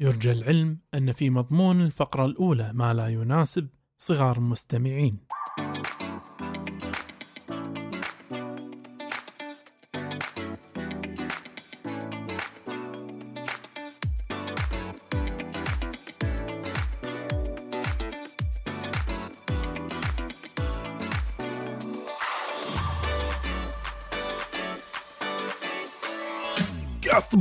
يرجى العلم أن في مضمون الفقرة الأولى ما لا يناسب صغار المستمعين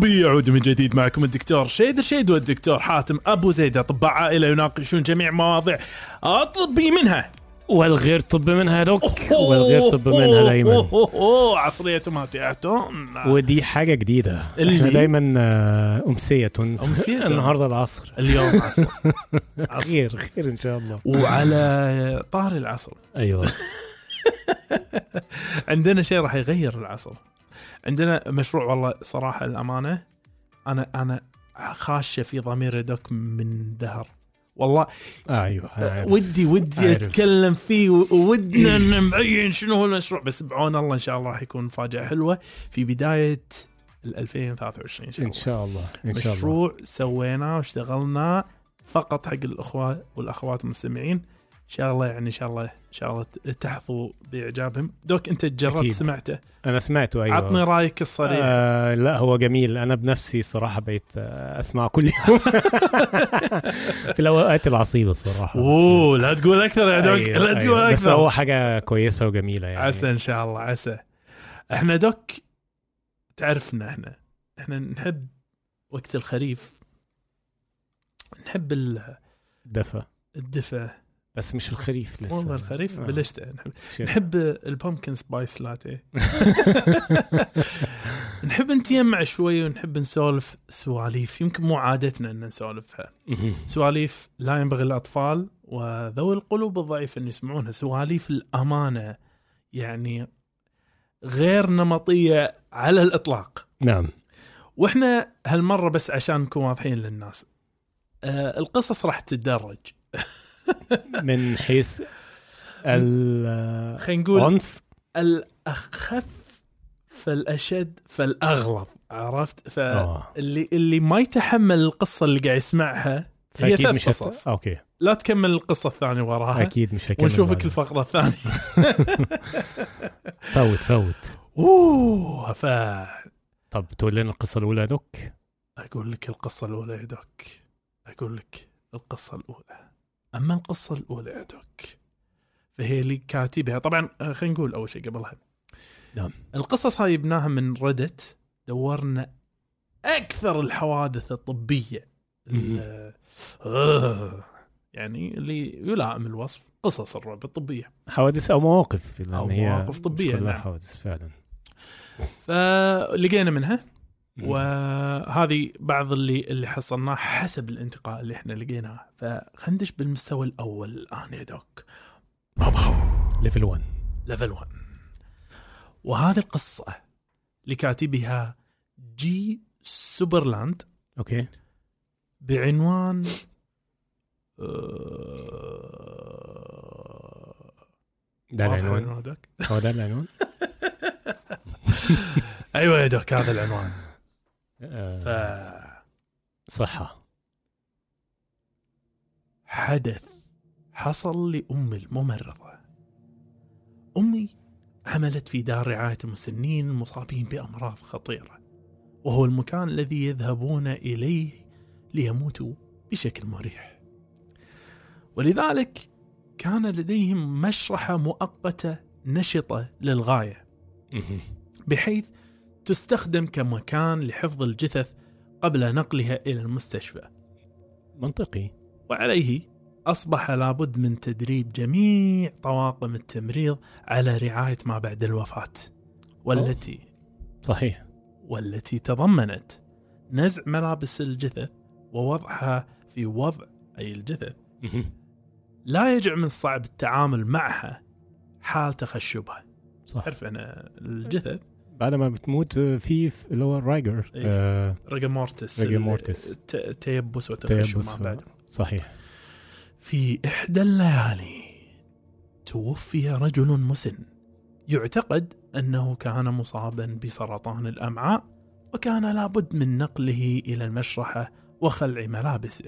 قص طبي يعود من جديد معكم الدكتور شيد الشيد والدكتور حاتم أبو زيد. أطباء عائلة يناقشون جميع مواضيع. الطبي منها. والغير طب منها دوك والغير طب منها أوه. عصرية توماتياتون ودي حاجة جديدة. إحنا دايما آه، أمسية. أمسية. النهارده العصر. اليوم عصر. عصر. خير خير إن شاء الله. وعلى طار العصر. أيوه. عندنا شيء راح يغير العصر. عندنا مشروع والله صراحة الأمانة أنا أنا خاشة في ضميري دوك من دهر والله أيوه عارف. ودي ودي عارف. أتكلم فيه وودنا نبين شنو هو المشروع بس بعون الله إن شاء الله راح يكون مفاجأة حلوة في بداية ال 2023 إن شاء الله شاء الله إن شاء الله مشروع سويناه واشتغلناه فقط حق الأخوة والأخوات المستمعين إن شاء الله يعني إن شاء الله إن شاء الله تحظوا بإعجابهم. دوك أنت جربت أكيد. سمعته؟ أنا سمعته أيوه. عطني رأيك الصريح. آه لا هو جميل. أنا بنفسي صراحة بقيت آه اسمع كل يوم. في الأوقات العصيبة الصراحة. أوه لا تقول أكثر يا دوك. أيوة، لا تقول أيوة. بس أكثر. هو حاجة كويسة وجميلة يعني. عسى إن شاء الله عسى. إحنا دوك تعرفنا إحنا. إحنا نحب وقت الخريف. نحب ال- دفى الدفى بس مش الخريف لسه. والله الخريف آه. بالشتاء نحب, شيء. نحب ال pumpkin spice latte نحب نتيمع شوي ونحب نسولف سواليف. يمكن مو عادتنا إن نسولفها. سواليف لا ينبغي الاطفال وذوي القلوب الضعيفه إن يسمعونها. سواليف الأمانة يعني غير نمطية على الإطلاق. نعم. وإحنا هالمرة بس عشان نكون واضحين للناس. آه القصص راح تتدرج. من حيث خلينا نقول العنف الأخف فالأشد فالاغلظ عرفت؟ فاللي اللي ما يتحمل القصة اللي قاعد يسمعها هي أكيد مش. قصص. أوكي. لا تكمل القصة الثانية وراها. أكيد مش هكمل ونشوفك. الفقرة الثانية. فوت فوت. أوه ف طب تقول لنا القصة الأولى doc؟ أقول لك القصة الأولى يا doc. أقول لك القصة الأولى. أما القصة الأولى يا doc فهي اللي كاتبها. طبعا آه، خلينا نقول أول شيء قبلها. نعم. القصص هاي جبناها من Reddit دورنا أكثر الحوادث الطبية. ال- آه، يعني اللي يلائم الوصف قصص الرعب الطبية. حوادث أو مواقف لأن أو مواقف طبية، نعم. حوادث فعلا. فلقينا منها وهذه بعض اللي اللي حصلناه حسب الانتقاء اللي إحنا لقيناه. فخلينا ندش بالمستوى الأول الآن يا doc. level 1 level 1 وهذه القصة لكاتبها جي سوبرلاند okay. بعنوان آه، ده العنوان؟ هو ده العنوان؟ أيوه يا دوك هذا العنوان. ف صحة. حدث حصل لأم الممرضة. أمي عملت في دار رعاية المسنين المصابين بأمراض خطيرة وهو المكان الذي يذهبون إليه ليموتوا بشكل مريح. ولذلك كان لديهم مشرحة مؤقتة نشطة للغاية. بحيث تستخدم كمكان لحفظ الجثث قبل نقلها إلى المستشفى. منطقي. وعليه أصبح لابد من تدريب جميع طواقم التمريض على رعاية ما بعد الوفاة والتي صحيح. والتي تضمنت نزع ملابس الجثث ووضعها في وضع أي الجثث. لا يجع من الصعب التعامل معها حال تخشبها. صح. تعرف أنا الجثث بعد ما بتموت آه، في اللي هو ال rigor إيه. آه rigor mortis rigor mortis. الت- تيبس وتخشب تيبس. ما و- بعد صحيح. في إحدى الليالي توفي رجل مسن. يعتقد أنه كان مصابا بسرطان الأمعاء وكان لابد من نقله إلى المشرحة وخلع ملابسه.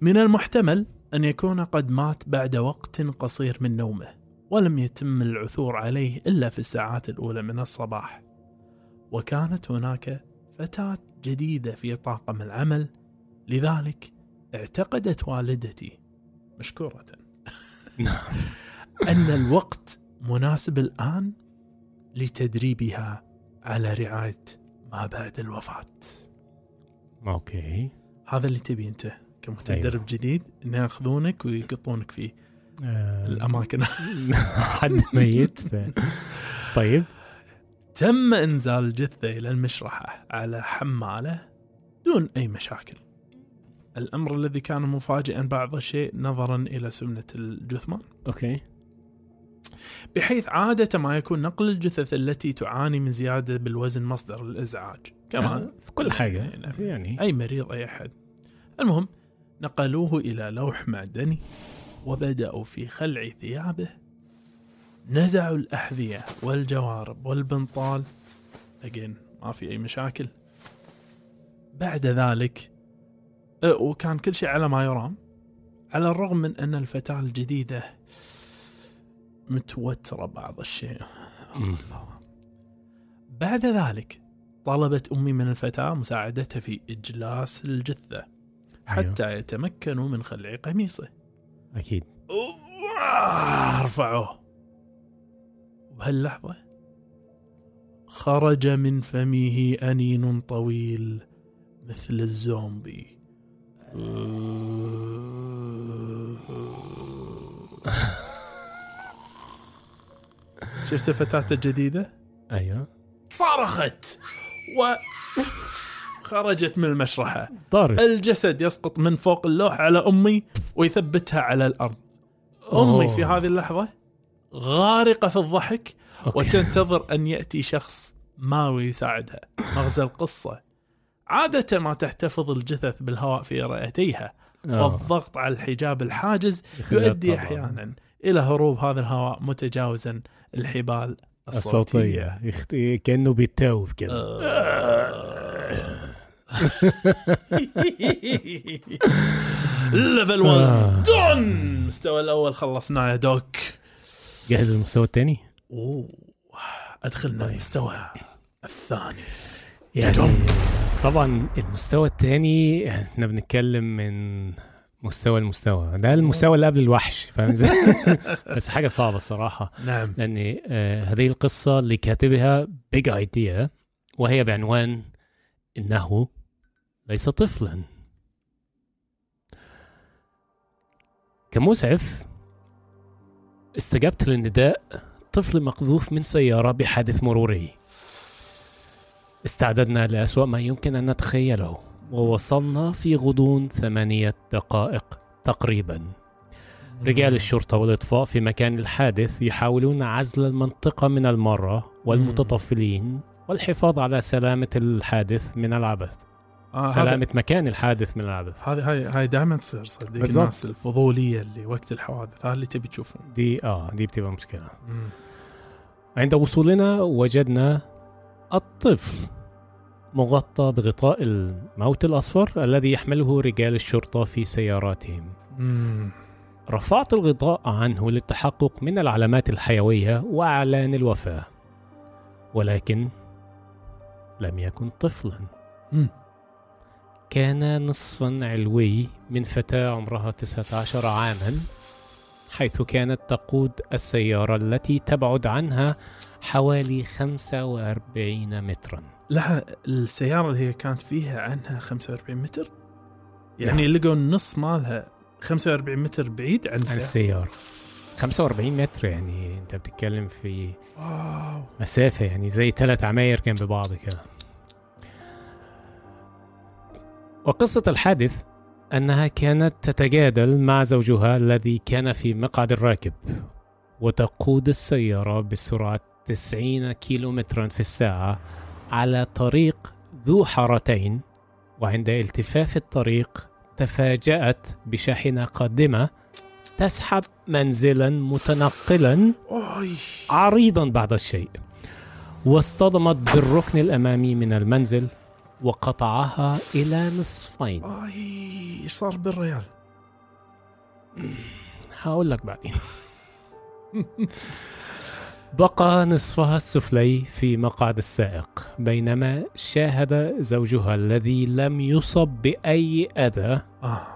من المحتمل أن يكون قد مات بعد وقت قصير من نومه. ولم يتم العثور عليه إلا في الساعات الأولى من الصباح. وكانت هناك فتاة جديدة في طاقم العمل لذلك اعتقدت والدتي مشكورة. أن الوقت مناسب الآن لتدريبها على رعاية ما بعد الوفاة. أوكي. هذا اللي تبي أنت كمتدرب. أيوه. جديد إن يأخذونك ويقطونك في آه، الأماكن. حد ميت. طيب. تم إنزال الجثة إلى المشرحة على حمالة دون أي مشاكل. الأمر الذي كان مفاجئا بعض الشيء نظرا إلى سمنة الجثمان. أوكي. بحيث عادة ما يكون نقل الجثث التي تعاني من زيادة بالوزن مصدر الإزعاج. كما آه، في كل حاجة. نعم. يعني. أي مريض أي أحد. المهم نقلوه إلى لوح معدني. وبدأوا في خلع ثيابه نزعوا الأحذية والجوارب والبنطال. أجين ما في أي مشاكل. بعد ذلك وكان كل شيء على ما يرام على الرغم من أن الفتاة الجديدة متوترة بعض الشيء. بعد ذلك طلبت أمي من الفتاة مساعدتها في إجلاس الجثة حتى يتمكنوا من خلع قميصه. أكيد. رفعوه وبهاللحظة خرج من فمه أنين طويل مثل الزومبي. شفت الفتاة الجديدة؟ أيوه. صرخت. و خرجت من المشرحة. طارق. الجسد يسقط من فوق اللوح على أمي ويثبتها على الأرض. أمي في هذه اللحظة غارقة في الضحك okay. وتنتظر أن يأتي شخص ما ويساعدها مغزى القصة. عادة ما تحتفظ الجثث بالهواء في رئتيها آه. والضغط على الحجاب الحاجز يؤدي طبعاً. أحيانا إلى هروب هذا الهواء متجاوزا الحبال الصوتية. الصوتية. يخت... كأنه بيتاوب كده آه. level 1 آه. دون المستوى الأول خلصناه يا doc. جاهز المستوى الثاني؟ أوه. ادخلنا. المستوى الثاني. يعني جدم. طبعا المستوى الثاني إحنا بنتكلم من مستوى المستوى ده المستوى اللي قبل الوحش فاهم بس حاجة صعبة الصراحة. نعم. لأن آه هذه القصة اللي كاتبها Big Idea وهي بعنوان إنه ليس طفلا. كمسعف استجبت لنداء طفل مقذوف من سيارة بحادث مروري. استعددنا لأسوأ ما يمكن أن نتخيله ووصلنا في غضون ثمانية دقائق تقريبا. رجال الشرطة والإطفاء في مكان الحادث يحاولون عزل المنطقة من المرة والمتطفلين والحفاظ على سلامة الحادث من العبث. آه هذا سلامة مكان الحادث من العبث هذه هاي هاي دائما تصير صدق. الناس الفضولية اللي وقت الحوادث هذا اللي تبي تشوفهم دي آه دي بتبقى مشكلة مم. عند وصولنا وجدنا الطفل مغطى بغطاء الموت الأصفر الذي يحمله رجال الشرطة في سياراتهم مم. رفعت الغطاء عنه للتحقق من العلامات الحيوية وإعلان الوفاة ولكن لم يكن طفلا مم. كان نصفا علوي من فتاة عمرها 19 عاما حيث كانت تقود السيارة التي تبعد عنها حوالي 45 مترا. لا السيارة اللي هي كانت فيها عنها 45 متر؟ يعني نعم. لقوا النص مالها 45 متر بعيد عن عن السيارة. السيارة. 45 متر يعني أنت بتتكلم في واو. مسافة يعني زي ثلاث عماير جنب بعض كده. وقصة الحادث أنها كانت تتجادل مع زوجها الذي كان في مقعد الراكب وتقود السيارة بسرعة 90 كيلومترا في الساعة على طريق ذو حارتين وعند التفاف الطريق تفاجأت بشاحنة قادمة تسحب منزلا متنقلا عريضا بعض الشيء واصطدمت بالركن الأمامي من المنزل وقطعها إلى نصفين. إي إيش صار بالريال؟ هقول لك بعدين. بقى نصفها السفلي في مقعد السائق بينما شاهد زوجها الذي لم يصب بأي أذى. آه.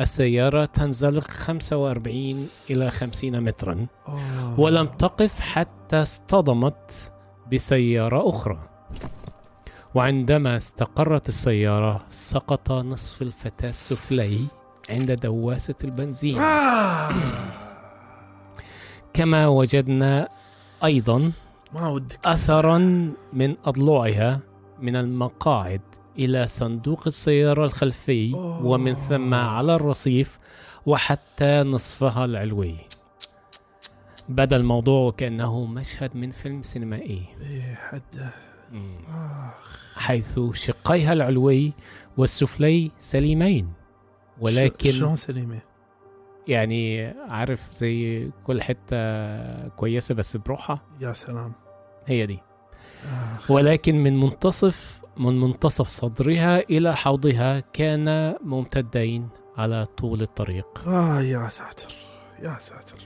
السيارة تنزلق 45 إلى 50 مترا أوه. ولم تقف حتى اصطدمت بسيارة أخرى. وعندما استقرت السيارة سقط نصف الفتاة السفلي عند دواسة البنزين آه. كما وجدنا أيضا أثرا من أضلوعها من المقاعد إلى صندوق السيارة الخلفي. ومن ثم على الرصيف وحتى نصفها العلوي بدأ الموضوع وكأنه مشهد من فيلم سينمائي إيه حد حيث شقيها العلوي والسفلي سليمين. ولكن شلون سليمة؟ يعني عارف زي كل حتة كويسة بس بروحها؟ يا سلام. هي دي. آخ. ولكن من منتصف من منتصف صدرها إلى حوضها كان ممتدين على طول الطريق. آه يا ساتر يا ساتر.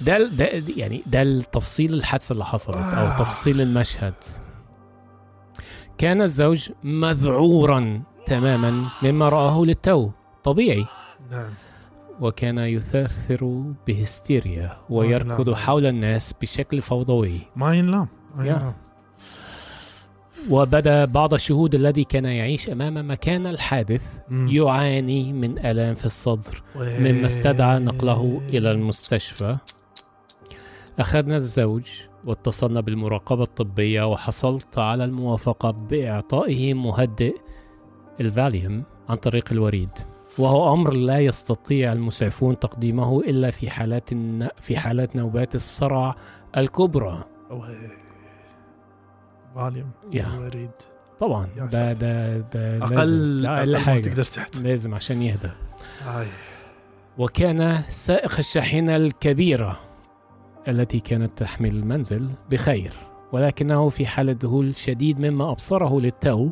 ده ده يعني ده التفصيل الحادثة اللي حصلت أو آه. تفصيل المشهد كان الزوج مذعورا تماما مما رآه للتو طبيعي نعم وكان يثرثر بهستيريا ويركض نعم. حول الناس بشكل فوضوي ما ينلام وبدأ بعض الشهود الذي كان يعيش أمام مكان الحادث. يعاني من آلام في الصدر. مما استدعى نقله إلى المستشفى أخذنا الزوج واتصلنا بالمراقبة الطبية وحصلت على الموافقة بإعطائه مهدئ الفاليوم عن طريق الوريد وهو أمر لا يستطيع المسعفون تقديمه إلا في حالات الن- في حالات نوبات الصرع الكبرى. فاليوم يا. وريد طبعا ده. ده ده أقل ما حاجة تقدر تحت لازم عشان يهدى آي. وكان سائق الشاحنة الكبيرة التي كانت تحمل المنزل بخير ولكنه في حالة ذهول شديد مما أبصره للتو.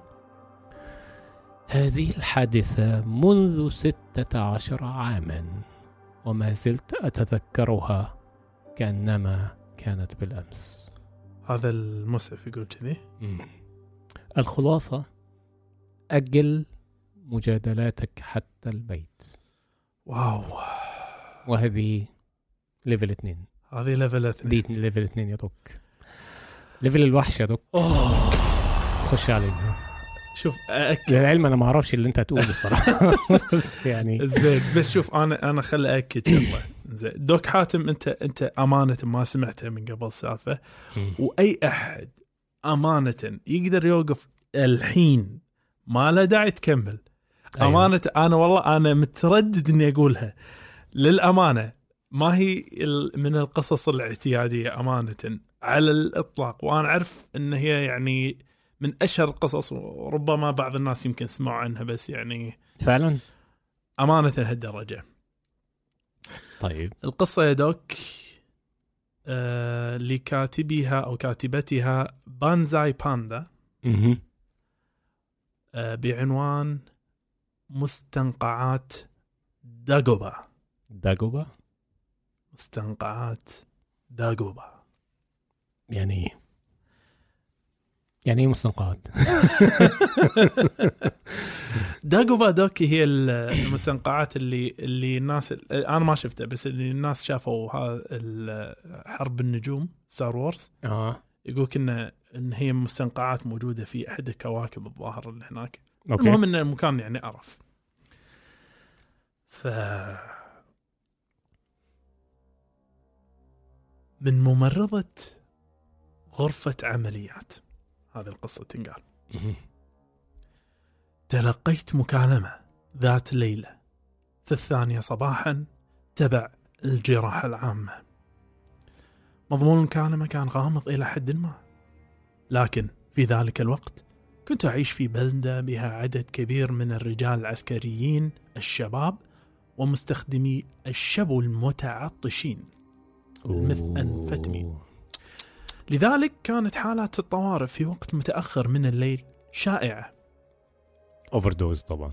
هذه الحادثة منذ ستة عشر عاما وما زلت أتذكرها كأنما كانت بالأمس. هذا المسعف يقول كذي. الخلاصة أجل مجادلاتك حتى البيت. واو. وهذه level اثنين. هذه level اثنين. دي level اثنين يا doc. level الوحش يا doc. أوه. خش علينا شوف أأكد للعلم أنا ما أعرفش اللي أنت هتقوله صراحة. يعني. زين بس شوف أنا أنا خل اكد شغله زين دوك حاتم انت أنت أمانة ما سمعتها من قبل السالفه وأي أحد أمانة يقدر يوقف الحين ما له داعي تكمل. أيوة. أمانة أنا والله أنا متردد إني أقولها. للأمانة ما هي من القصص الاعتيادية أمانة على الإطلاق. وأنا أعرف إن هي يعني من أشهر القصص وربما بعض الناس يمكن سمعوا عنها بس يعني فعلا؟ أمانة لهالدرجه طيب. القصة يا دوك آه لكاتبها أو كاتبتها بانزاي باندا. آه بعنوان مستنقعات داغوبا. داغوبا؟ مستنقعات داغوبا. يعني يعني إيه مستنقعات؟ داغوبا doc هي ال- المستنقعات اللي اللي الناس أنا ما شفتها بس اللي الناس شافوا حرب النجوم Star Wars آه. يقول ان إن هي مستنقعات موجودة في أحد الكواكب الظاهر اللي هناك. okay. المهم إن المكان يعني عرف ف من ممرضة غرفة عمليات. هذه القصة تنقال. تلقيت مكالمة ذات ليلة. في الثانية صباحا تبع الجراحة العامة. مضمون المكالمة كان غامض إلى حد ما. لكن في ذلك الوقت كنت أعيش في بلدة بها عدد كبير من الرجال العسكريين الشباب ومستخدمي الشبو المتعطشين. المثأنفتمين. أوه. لذلك كانت حالات الطوارئ في وقت متأخر من الليل شائعة. overdose طبعا.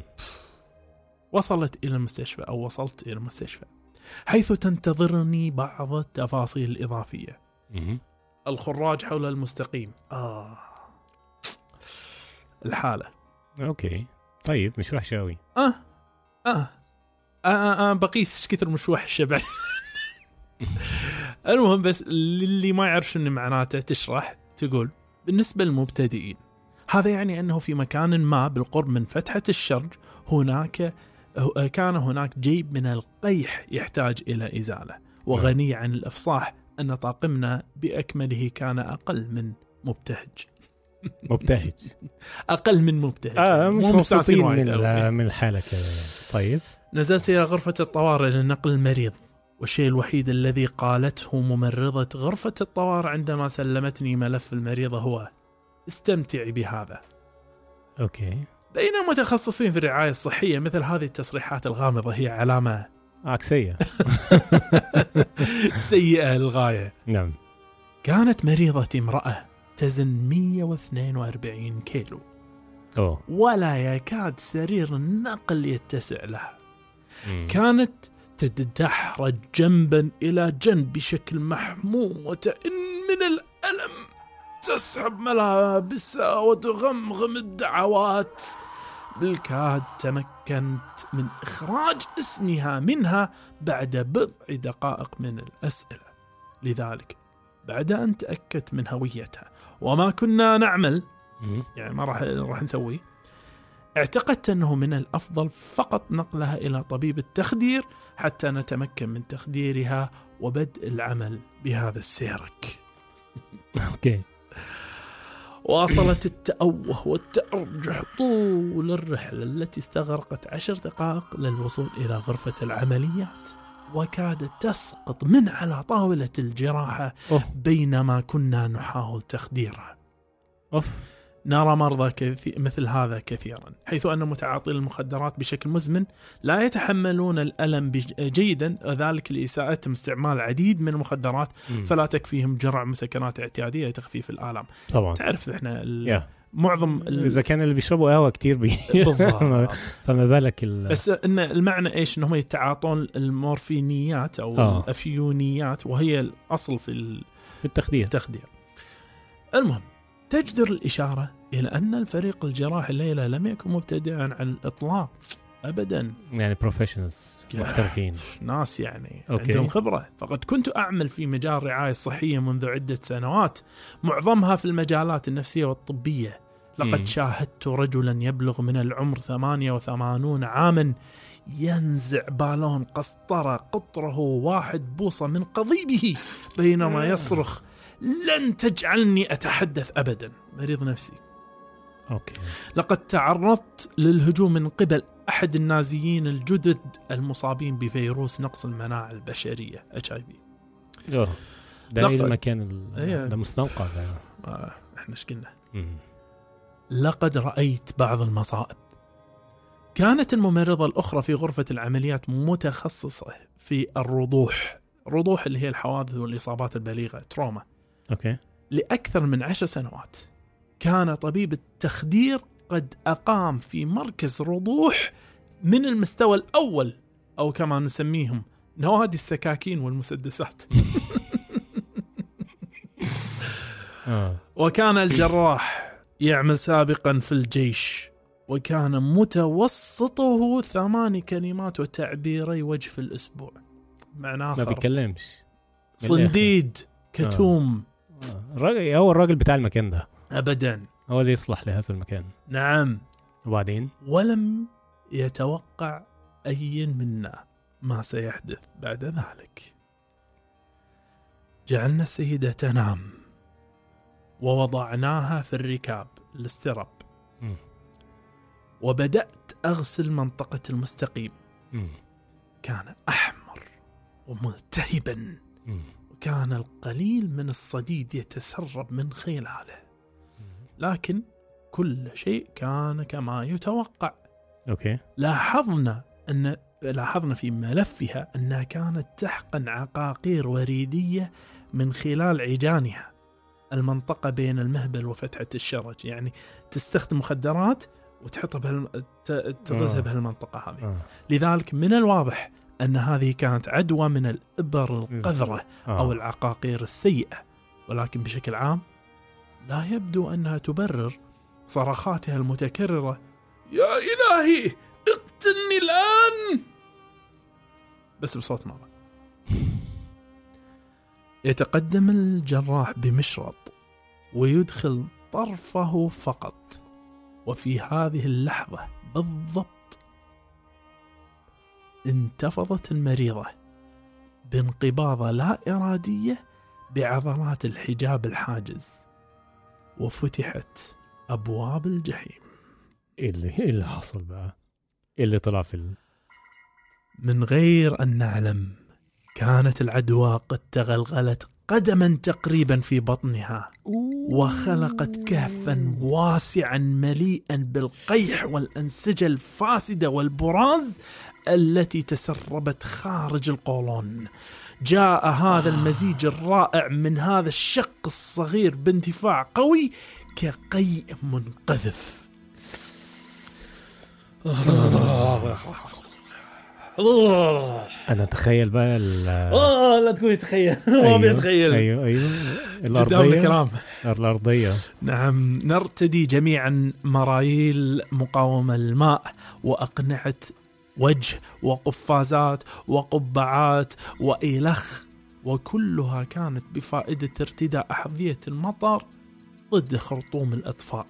وصلت إلى المستشفى أو وصلت إلى المستشفى حيث تنتظرني بعض التفاصيل الإضافية. الخراج حول المستقيم. آه. الحالة. أوكي. طيب مش وحشه قوي آه. آه. آه, آه, آه بقيس. إيش كثر مش وحشة بعد؟ المهم بس للي ما يعرف شنو معناته تشرح تقول بالنسبة للمبتدئين هذا يعني أنه في مكان ما بالقرب من فتحة الشرج هناك كان هناك جيب من القيح يحتاج إلى إزالة. وغني عن الإفصاح أن طاقمنا بأكمله كان أقل من مبتهج. مبتهج. أقل من مبتهج. آه مش مبسوطين من من الحالة كذا. طيب. نزلت إلى غرفة الطوارئ لنقل المريض. والشيء الوحيد الذي قالته ممرضة غرفة الطوارئ عندما سلمتني ملف المريضة هو استمتعي بهذا. أوكي. بين المتخصصين في الرعاية الصحية مثل هذه التصريحات الغامضة هي علامة عكسيه سيئة. للغاية. نعم. كانت مريضتي امرأة تزن 142 كيلو. أوه. ولا يكاد سرير النقل يتسع لها. مم. كانت تتدحرج جنبا إلى جنب بشكل محموم وتئن من الألم تسحب ملابسها وتغمغم الدعوات بالكاد تمكنت من إخراج اسمها منها بعد بضع دقائق من الأسئلة لذلك بعد أن تأكدت من هويتها وما كنا نعمل. يعني ما راح راح نسويه اعتقدت أنه من الأفضل فقط نقلها إلى طبيب التخدير حتى نتمكن من تخديرها وبدء العمل بهذا السيرك. أوكي واصلت التأوه والتأرجح طول الرحلة التي استغرقت عشر دقائق للوصول إلى غرفة العمليات وكادت تسقط من على طاولة الجراحة أوه بينما كنا نحاول تخديرها. أوف نرى مرضى كثي... مثل هذا كثيرا حيث أن متعاطي المخدرات بشكل مزمن لا يتحملون الألم بج... جيدا وذلك لإساءتهم استعمال العديد من المخدرات. فلا تكفيهم جرعة مسكنات اعتيادية لتخفيف الآلام. طبعا. تعرف إحنا ال... يا. معظم ال... إذا كان اللي بيشربوا قهوة كتير بي فما بالك ال... بس إن المعنى إيش؟ إنهم يتعاطون المورفينيات أو آه. الأفيونيات وهي الأصل في ال... في التخدير. التخدير. المهم تجدر الإشارة إلى أن الفريق الجراحي الليلة لم يكن مبتدئا على الإطلاق أبدا. يعني professionals محترفين. ناس يعني okay. عندهم خبرة. فقد كنت أعمل في مجال الرعاية الصحية منذ عدة سنوات. معظمها في المجالات النفسية والطبية. لقد مم. شاهدت رجلا يبلغ من العمر 88 عاما ينزع بالون قسطرة قطره واحد بوصة من قضيبه بينما يصرخ لن تجعلني أتحدث أبدا. مريض نفسي. okay. لقد تعرضت للهجوم من قبل أحد النازيين الجدد المصابين بفيروس نقص المناعة البشرية HIV ده لقد- المكان ال... إيه. ده مستنقع ده. آه إحنا إيش قلنا. لقد رأيت بعض المصائب. كانت الممرضة الأخرى في غرفة العمليات متخصصة في الرضوح. رضوح اللي هي الحوادث والإصابات البليغة تروما أوكي. لأكثر من عشر سنوات كان طبيب التخدير قد أقام في مركز رضوح من المستوى الأول أو كما نسميهم نوادي السكاكين والمسدسات. آه. وكان الجراح يعمل سابقا في الجيش وكان متوسطه ثماني كلمات وتعبيري وجه في الأسبوع. معناه ما الآخر. صنديد كتوم آه. الراجل هو الراجل بتاع المكان ده. أبدا. هو اللي يصلح لهذا المكان. نعم. وبعدين؟ ولم يتوقع أي منا ما سيحدث بعد ذلك. جعلنا السيدة تنام. ووضعناها في الركاب الاسترب مم. وبدأت أغسل منطقة المستقيم. مم. كان أحمر وملتهبا. مم. وكان القليل من الصديد يتسرب من خلاله. لكن كل شيء كان كما يتوقع. أوكي. لاحظنا أن لاحظنا في ملفها أنها كانت تحقن عقاقير وريدية من خلال عجانها. المنطقة بين المهبل وفتحة الشرج. يعني تستخدم مخدرات وتحطها بهالم... ت- تغزها آه. بهالمنطقة هذه. آه. لذلك من الواضح أن هذه كانت عدوى من الإبر القذرة آه. أو العقاقير السيئة. ولكن بشكل عام لا يبدو أنها تبرر صرخاتها المتكررة. يا إلهي اقتلني الآن! بس بصوت مره يتقدم الجراح بمشرط ويدخل طرفه فقط. وفي هذه اللحظة بالضبط انتفضت المريضة بانقباضة لا إرادية بعضلات الحجاب الحاجز وفتحت أبواب الجحيم. اللي اللي حصل بقى؟ اللي طلع في ال... من غير أن نعلم كانت العدوى قد تغلغلت قدما تقريبا في بطنها. وخلقت كهفا واسعا مليئا بالقيح والأنسجة الفاسدة والبراز التي تسربت خارج القولون. جاء هذا المزيج الرائع من هذا الشق الصغير باندفاع قوي كقيء منقذف. أنا أتخيل بقى ال... آه لا تقول يتخيل. ما بيتخيل أيوه أيوه قدام الأرضية. الكرام الأرضية. نعم نرتدي جميعا مرايل مقاومة للماء وأقنعة وجه وقفازات وقبعات وإلخ وكلها كانت بفائدة ارتداء أحذية المطر ضد خرطوم الإطفاء.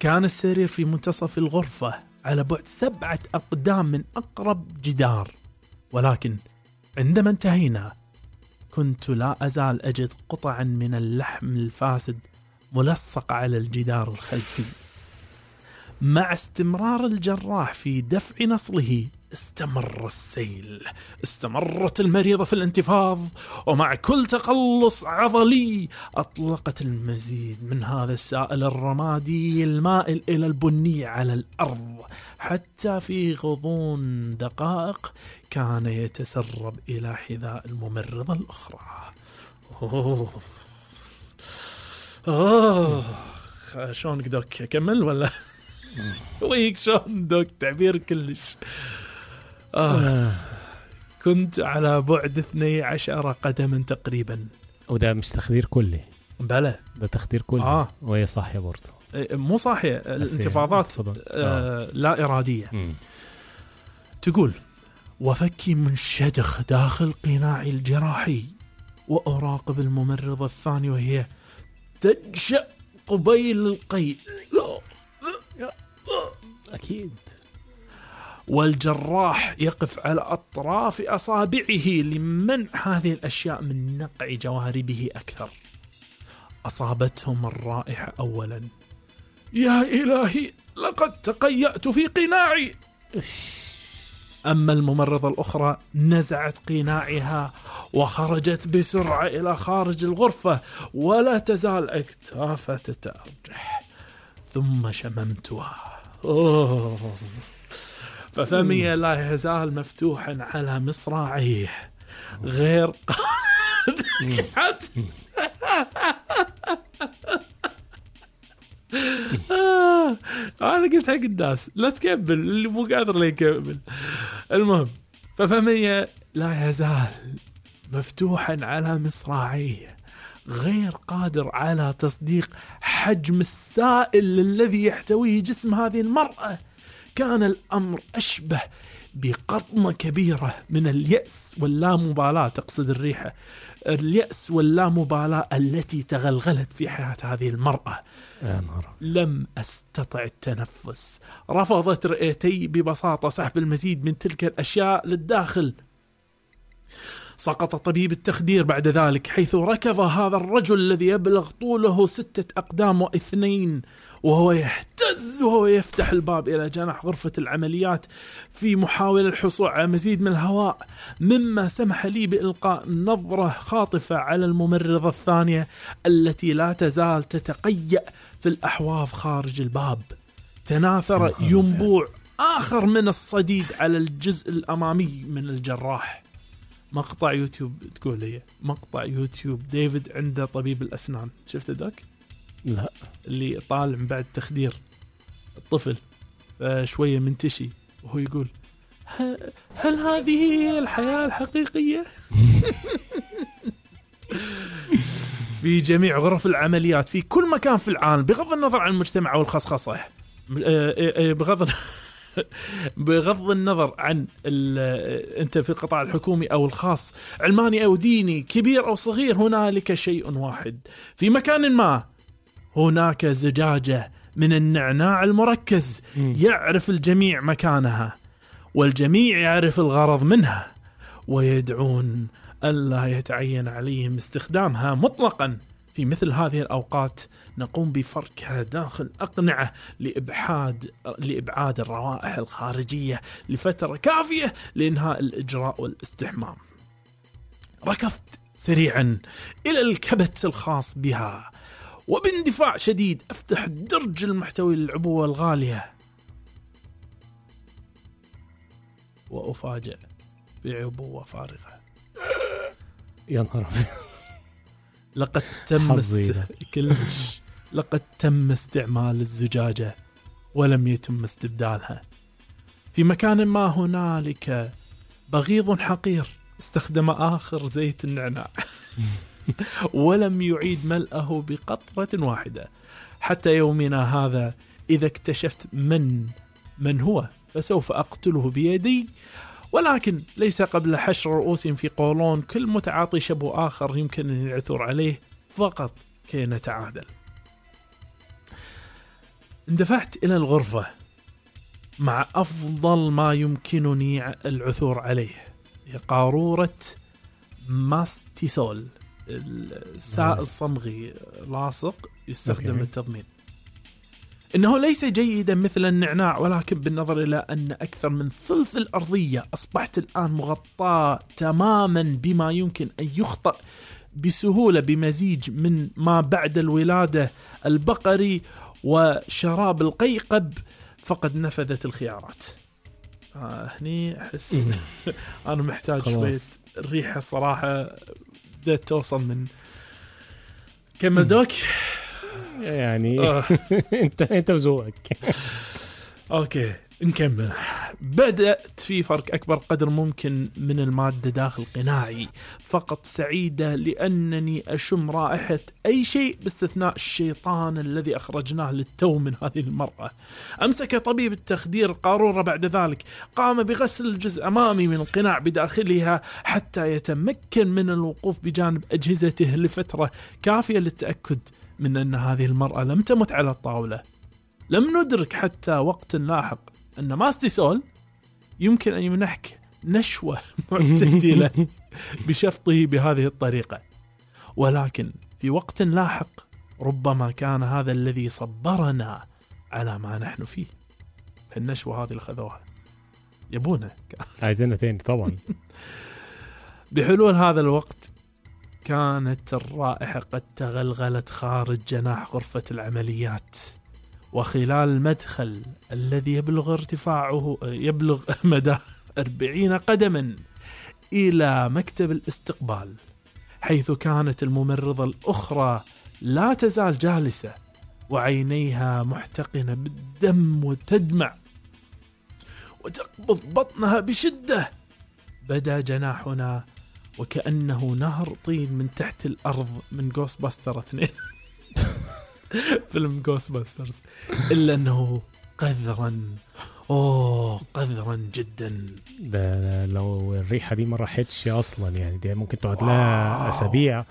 كان السرير في منتصف الغرفة. على بعد سبعة أقدام من أقرب جدار. ولكن عندما انتهينا كنت لا أزال أجد قطعا من اللحم الفاسد ملصقة على الجدار الخلفي. مع استمرار الجراح في دفع نصله استمر السيل. استمرت المريضة في الانتفاض ومع كل تقلص عضلي أطلقت المزيد من هذا السائل الرمادي المائل إلى البني على الأرض. حتى في غضون دقائق كان يتسرب إلى حذاء الممرضة الأخرى. أوه. أوه. شلونك دوك؟ أكمل ولا؟ ويك شلون دوك؟ تعبير كلش. آه. كنت على بعد 12 قدما تقريبا. وده مش تخدير كلي. بلى. ده تخدير كلي. آه. وهي صاحيه برضه. إيه، مو هي- الانتفاضات تفضل. آه لا إرادية. مم. تقول وفكي منشدخ داخل قناعي الجراحي وأراقب الممرضة الثانية وهي تنشأ قبيل القيء أكيد. والجراح يقف على أطراف أصابعه لمنع هذه الأشياء من نقع جواربه أكثر. أصابتهم الرائحة أولا. يا إلهي لقد تقيأت في قناعي. أما الممرضة الأخرى نزعت قناعها وخرجت بسرعة إلى خارج الغرفة ولا تزال أكتافها تتأرجح. ثم شممتها. أوه. ففمي لا يزال مفتوحا على مصراعيه. غير قادر. آه، أنا قلت حق الناس لا تكمل اللي مو قادر لا يكمل. المهم ففمي لا يزال مفتوحا على مصراعيه. غير قادر على تصديق حجم السائل الذي يحتويه جسم هذه المرأة. كان الأمر أشبه بقطمة كبيرة من اليأس واللامبالاة تقصد الريحة اليأس واللامبالاة التي تغلغلت في حياة هذه المرأة. يا نهار لم أستطع التنفس. رفضت رئتي ببساطة سحب المزيد من تلك الأشياء للداخل. سقط طبيب التخدير بعد ذلك حيث ركض هذا الرجل الذي يبلغ طوله ستة أقدام واثنين. وهو يهتز وهو يفتح الباب إلى جناح غرفة العمليات في محاولة الحصول على مزيد من الهواء مما سمح لي بإلقاء نظرة خاطفة على الممرضة الثانية التي لا تزال تتقيأ في الأحواض خارج الباب. تناثر ينبوع آخر من الصديد على الجزء الأمامي من الجراح. مقطع يوتيوب تقول هي مقطع يوتيوب ديفيد عنده طبيب الأسنان. شفت ذاك لا. اللي طالع من بعد تخدير الطفل شوية منتشي وهو يقول "ه- هل هذه هي الحياة الحقيقية؟ في جميع غرف العمليات في كل مكان في العالم بغض النظر عن المجتمع أو الخصخصة. آه، آه، آه، بغض بغض النظر عن أنت في القطاع الحكومي أو الخاص علماني أو ديني كبير أو صغير هنالك شيء واحد. في مكان ما هناك زجاجة من النعناع المركز. يعرف الجميع مكانها والجميع يعرف الغرض منها ويدعون ألا يتعين عليهم استخدامها مطلقا. في مثل هذه الأوقات نقوم بفركها داخل أقنعة لإبحاد لإبعاد الروائح الخارجية لفترة كافية لإنهاء الإجراء والاستحمام. ركضت سريعا إلى الكبت الخاص بها. وباندفاع شديد أفتح الدرج المحتوي للعبوة الغالية وأفاجأ بعبوة فارغة يا نهار. لقد تم. كلش لقد تم استعمال الزجاجة ولم يتم استبدالها في مكان ما هنالك بغيض حقير استخدم آخر زيت النعناع ولم يعيد ملئه بقطرة واحدة. حتى يومنا هذا إذا اكتشفت من من هو فسوف أقتله بيدي. ولكن ليس قبل حشر رؤوس في قولون كل متعاطي شبه آخر يمكن أن يعثر عليه فقط كي نتعادل. اندفعت إلى الغرفة مع أفضل ما يمكنني العثور عليه. قارورة ماستيسول. السائل صمغي لاصق يستخدم. للتضمين إنه ليس جيدا مثل النعناع ولكن بالنظر إلى أن أكثر من ثلث الأرضية أصبحت الآن مغطاة تماما بما يمكن أن يخطأ بسهولة بمزيج من ما بعد الولادة البقري وشراب القيقب فقد نفذت الخيارات. آه هني أحس أنا محتاج خلاص. شوية الريحة بدأت توصل من كمل دوك؟ يعني آه. انت انت وذوقك أوكي نكمل. بدأت في فرق أكبر قدر ممكن من المادة داخل قناعي. فقط سعيدة لأنني أشم رائحة أي شيء باستثناء الشيطان الذي أخرجناه للتو من هذه المرأة. أمسك طبيب التخدير القارورة بعد ذلك. قام بغسل الجزء أمامي من القناع بداخلها حتى يتمكن من الوقوف بجانب أجهزته لفترة كافية للتأكد من أن هذه المرأة لم تمت على الطاولة. لم ندرك حتى وقت لاحق أن ماستيسول يمكن أن يمنحك نشوة معتدلة بشفطه بهذه الطريقة. ولكن في وقت لاحق ربما كان هذا الذي صبرنا على ما نحن فيه. النشوة هذه اللي خذوها. يبونها عايزينها طبعا. بحلول هذا الوقت كانت الرائحة قد تغلغلت خارج جناح غرفة العمليات. وخلال المدخل الذي يبلغ ارتفاعه يبلغ مدى أربعين قدما إلى مكتب الاستقبال حيث كانت الممرضة الأخرى لا تزال جالسة وعينيها محتقنة بالدم وتدمع وتقبض بطنها بشدة. بدا جناحنا وكأنه نهر طين من تحت الأرض من Ghostbusters اثنين. فيلم Ghostbusters إلا أنه قذرا أوه قذرا جدا ده ده لو الريحة دي ما راحتش أصلا يعني دي ممكن تقعد لها. أسابيع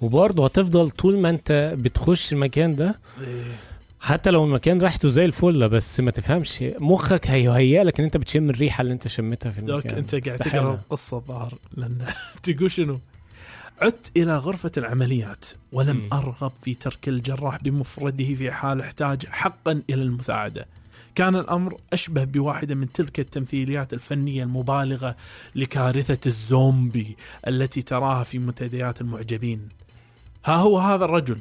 وبرضه هتفضل طول ما أنت بتخش المكان ده إيه. حتى لو المكان ريحته زي الفل بس ما تفهمش مخك هيهيأ لك إن أنت بتشم الريحة اللي أنت شمتها في المكان أنت قاعد. تقرأ القصة الظاهر لأن تقول شنو؟ عدت إلى غرفة العمليات ولم مم. أرغب في ترك الجراح بمفرده في حال احتاج حقا إلى المساعدة. كان الأمر أشبه بواحدة من تلك التمثيليات الفنية المبالغة لكارثة الزومبي التي تراها في منتديات المعجبين. ها هو هذا الرجل.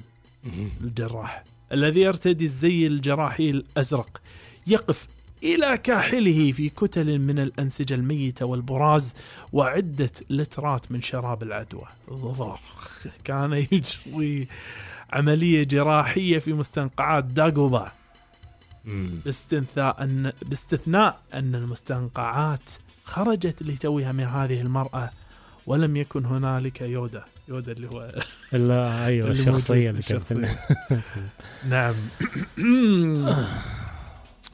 الجراح الذي يرتدي الزي الجراحي الأزرق يقف إلى كاحله في كتل من الأنسجة الميتة والبراز وعدة لترات من شراب العدوى ضخ. كان يجري عملية جراحية في مستنقعات داغوبا. باستثناء أن باستثناء أن المستنقعات خرجت لتوها من هذه المرأة ولم يكن هنالك يودا يودا اللي هو لا أيوه الشخصيه اللي كانت. نعم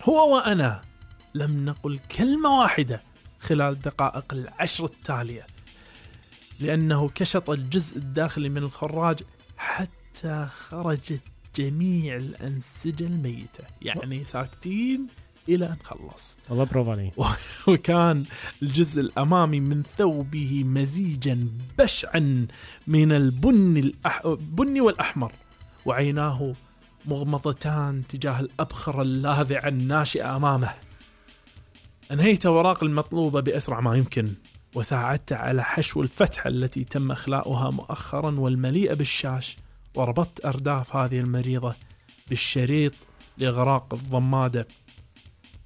هو وأنا لم نقل كلمة واحدة خلال الدقائق العشر التالية لأنه كشط الجزء الداخلي من الخراج حتى خرجت جميع الأنسجة الميتة. يعني ساكتين إلى أن خلص. والله برافو عليك. وكان الجزء الأمامي من ثوبه مزيجا بشعا من البني الأح... البني والأحمر وعيناه مغمضتان تجاه الأبخرة اللاذعة الناشئة أمامه. أنهيت أوراق المطلوبة بأسرع ما يمكن وساعدت على حشو الفتحة التي تم إخلاؤها مؤخرا والمليئة بالشاش وربطت أرداف هذه المريضة بالشريط لإغراق الضمادة.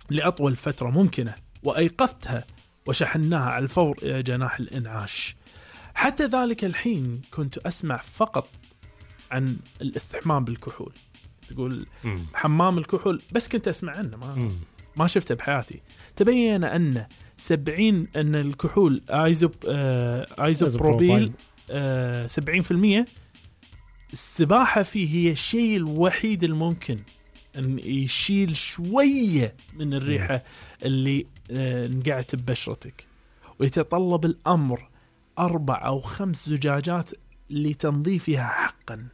لأطول فترة ممكنة وأيقظتها وشحناها على الفور إلى جناح الإنعاش. حتى ذلك الحين كنت أسمع فقط عن الاستحمام بالكحول. تقول مم. حمام الكحول بس كنت أسمع عنه ما, مم. ما شفته بحياتي. تبين أن 70 أن الكحول آيزوب آه آيزوبروبيل آه 70% السباحة فيه هي الشيء الوحيد الممكن أن يشيل شوية من الريحة اللي آه انقعت ببشرتك. ويتطلب الأمر أربع أو خمس زجاجات لتنظيفها حقا.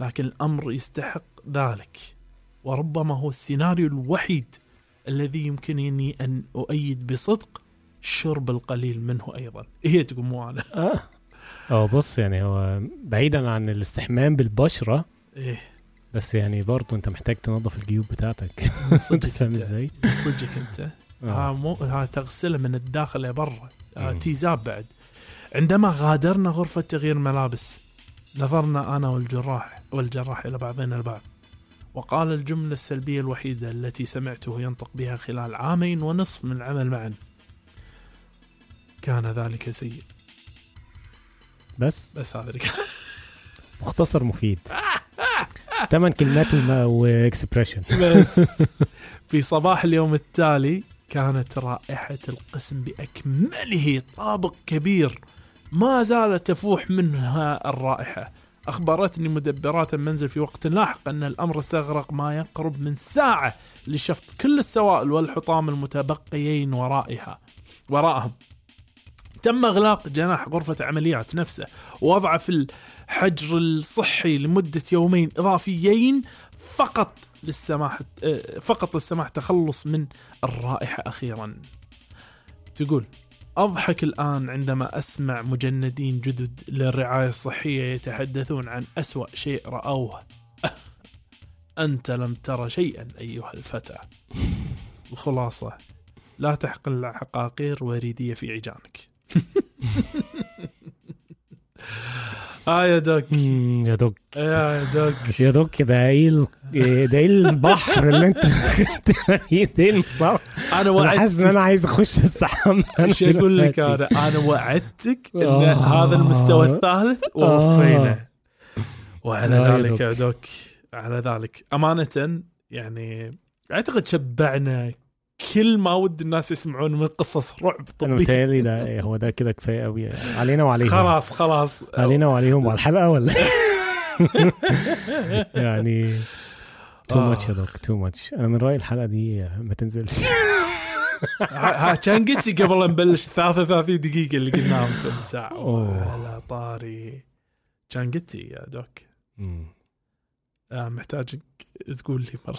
لكن الأمر يستحق ذلك. وربما هو السيناريو الوحيد الذي يمكنني أن أؤيد بصدق شرب القليل منه أيضا. هي تقول مو أنا آه. آه بص يعني هو بعيدا عن الاستحمام بالبشرة إيه. بس يعني برضه أنت محتاج تنظف الجيوب بتاعتك. أنت فاهم. إزاي؟ صدقك أنت. ها آه. مو ها تغسله من الداخل لبرا. ها. تيزاب بعد. عندما غادرنا غرفة تغيير ملابس نظرنا أنا والجراح والجراح إلى بعضنا البعض. وقال الجملة السلبية الوحيدة التي سمعته ينطق بها خلال عامين ونصف من العمل معا. كان ذلك سيء. بس؟ بس هذا اللي كان. مختصر مفيد. ثمان كلمات وإكسبريشن. بس. في صباح اليوم التالي كانت رائحة القسم بأكمله طابق كبير ما زالت تفوح منها الرائحة. أخبرتني مدبرات المنزل في وقت لاحق أن الأمر استغرق ما يقرب من ساعة لشفط كل السوائل والحطام المتبقيين ورائها وراءهم. تم إغلاق جناح غرفة عمليات نفسه ووضعه في الحجر الصحي لمدة يومين إضافيين فقط للسماح آه، فقط للسماح تخلص من الرائحة أخيرا. تقول أضحك الآن عندما أسمع مجندين جدد للرعاية الصحية يتحدثون عن أسوأ شيء رأوه. أنت لم ترى شيئا أيها الفتى. الخلاصة لا تحقن العقاقير وريدية في عجانك. آه يا دوك. يا دوك. يا دوك. يا دوك ده إيه ده إيه البحر اللي أنت إيه المصاب أنا أنا حاسس إن أنا عايز أخش السحام إيش أقول لك أنا. أنا وعدتك إن آه. هذا المستوى الثالث ووفينا. وعلى ذلك. يا دوك. على ذلك. أمانة يعني أعتقد شبعنا كل ما ود الناس يسمعون من قصص رعب أنا طبية. متهيألي ده إيه، هو ده كده كفاية قوي علينا وعليهم. خلاص خلاص. علينا وعليهم. وعلى الحلقة ولا؟ يعني too. much يا doc too much أنا من رايي الحلقة دي ما تنزلش. ها كان قلت لي قبل نبلش 33 دقيقة اللي قلناهم تم ساعة. أوه. على طاري. كان قلت يا Doc. آه، محتاج تقول لي مرة.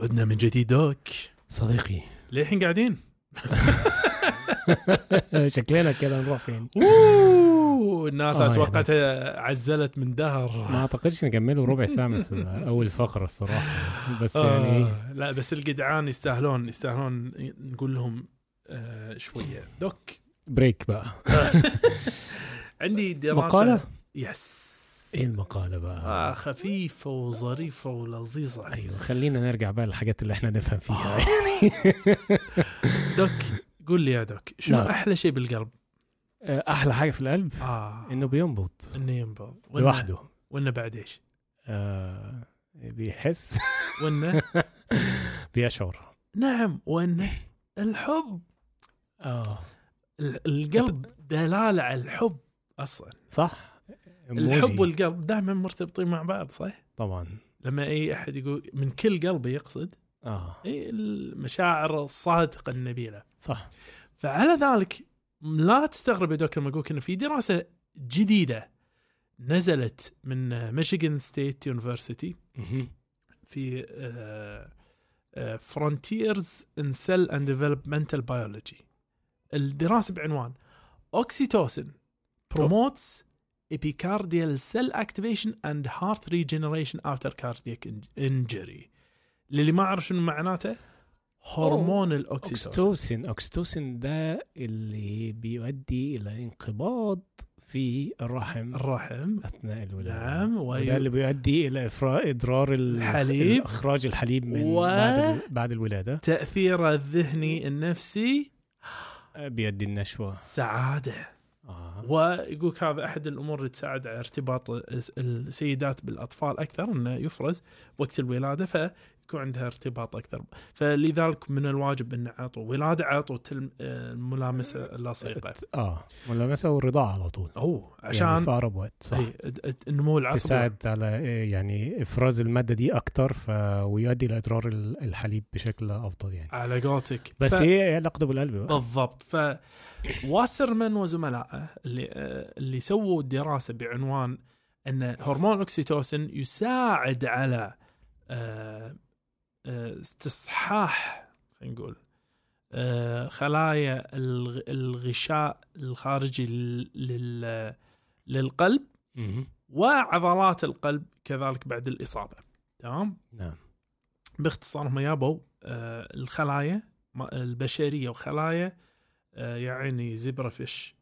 عدنا من جديد Doc. صديقي. للحين قاعدين. شكلنا كده نروح فين؟ آه، أتوقعت عزلت من دهر. ما أعتقدش نكمله ربع ساعة من أول فقره الصراحة. بس يعني لا بس الجدعان يستاهلون يستاهلون نقول لهم آه شوية. Doc. break بقى. عندي دراسة. مقالة؟ yes. إيه المقالة بقى؟ آه خفيفة وظريفة ولذيذة. أيوه. خلينا نرجع بقى للحاجات اللي إحنا نفهم فيها. دوك قول لي يا Doc شنو نعم. أحلى شيء بالقلب؟ أحلى حاجة في القلب؟ آه. إنه بينبض. إنه ينبض. وإنه- لوحده. وإنه بعد إيش؟ آه بيحس. وإنه؟ بيشعر. نعم وإنه الحب. آه. ال- القلب دلالة على الحب أصلا. صح. الحب. والقلب دائما مرتبطين مع بعض صح؟ طبعا لما أي أحد يقول من كل قلبه يقصد آه أي المشاعر الصادقة النبيله صح فعلى ذلك لا تستغرب يا دوك لما أقول إنه في دراسة جديدة نزلت من Michigan State University. في Frontiers in Cell and Developmental Biology الدراسة بعنوان oxytocin promotes epicardial cell activation and heart regeneration after cardiac in- injury. للي ما أعرف شنو معناته؟ هرمون الاوكسيتوسين اوكستوسين اوكستوسين ده اللي بيؤدي إلى انقباض في الرحم. الرحم. أثناء الولادة. نعم وي- وده اللي بيؤدي إلى ال- الحليب. إخراج الحليب من و- بعد ال- بعد الولادة. تأثيره الذهني النفسي. بيؤدي النشوة. سعادة. آه. ويقول هذا أحد الأمور اللي تساعد على ارتباط الس- السيدات بالأطفال أكثر إنه يفرز وقت الولادة فيكون عندها ارتباط أكثر. فلذلك من الواجب إن عطوا ولاده عطوا تلم- آه، الملامسه اللصيقه آه. ملامسة والرضاعة على طول. أوه يعني عشان في اقرب وقت صح. الد- النمو العصبي. تساعد على إيه يعني إفراز المادة دي أكتر ف... ويؤدي ال- الحليب بشكل أفضل يعني. على قولتك. بس ف- هي علاقته بالقلب. بقى. بالضبط. ف واسرمان وزملائه اللي اللي سووا دراسة بعنوان إن هرمون الاكسيتوسين يساعد على آه، استصحاح خلينا نقول آه، خلايا الغ- الغشاء الخارجي لل- لل- للقلب. وعضلات القلب كذلك بعد الإصابة. تمام؟ نعم. باختصار هم جابوا آه، الخلايا البشرية وخلايا آه، يعني زبرة فيش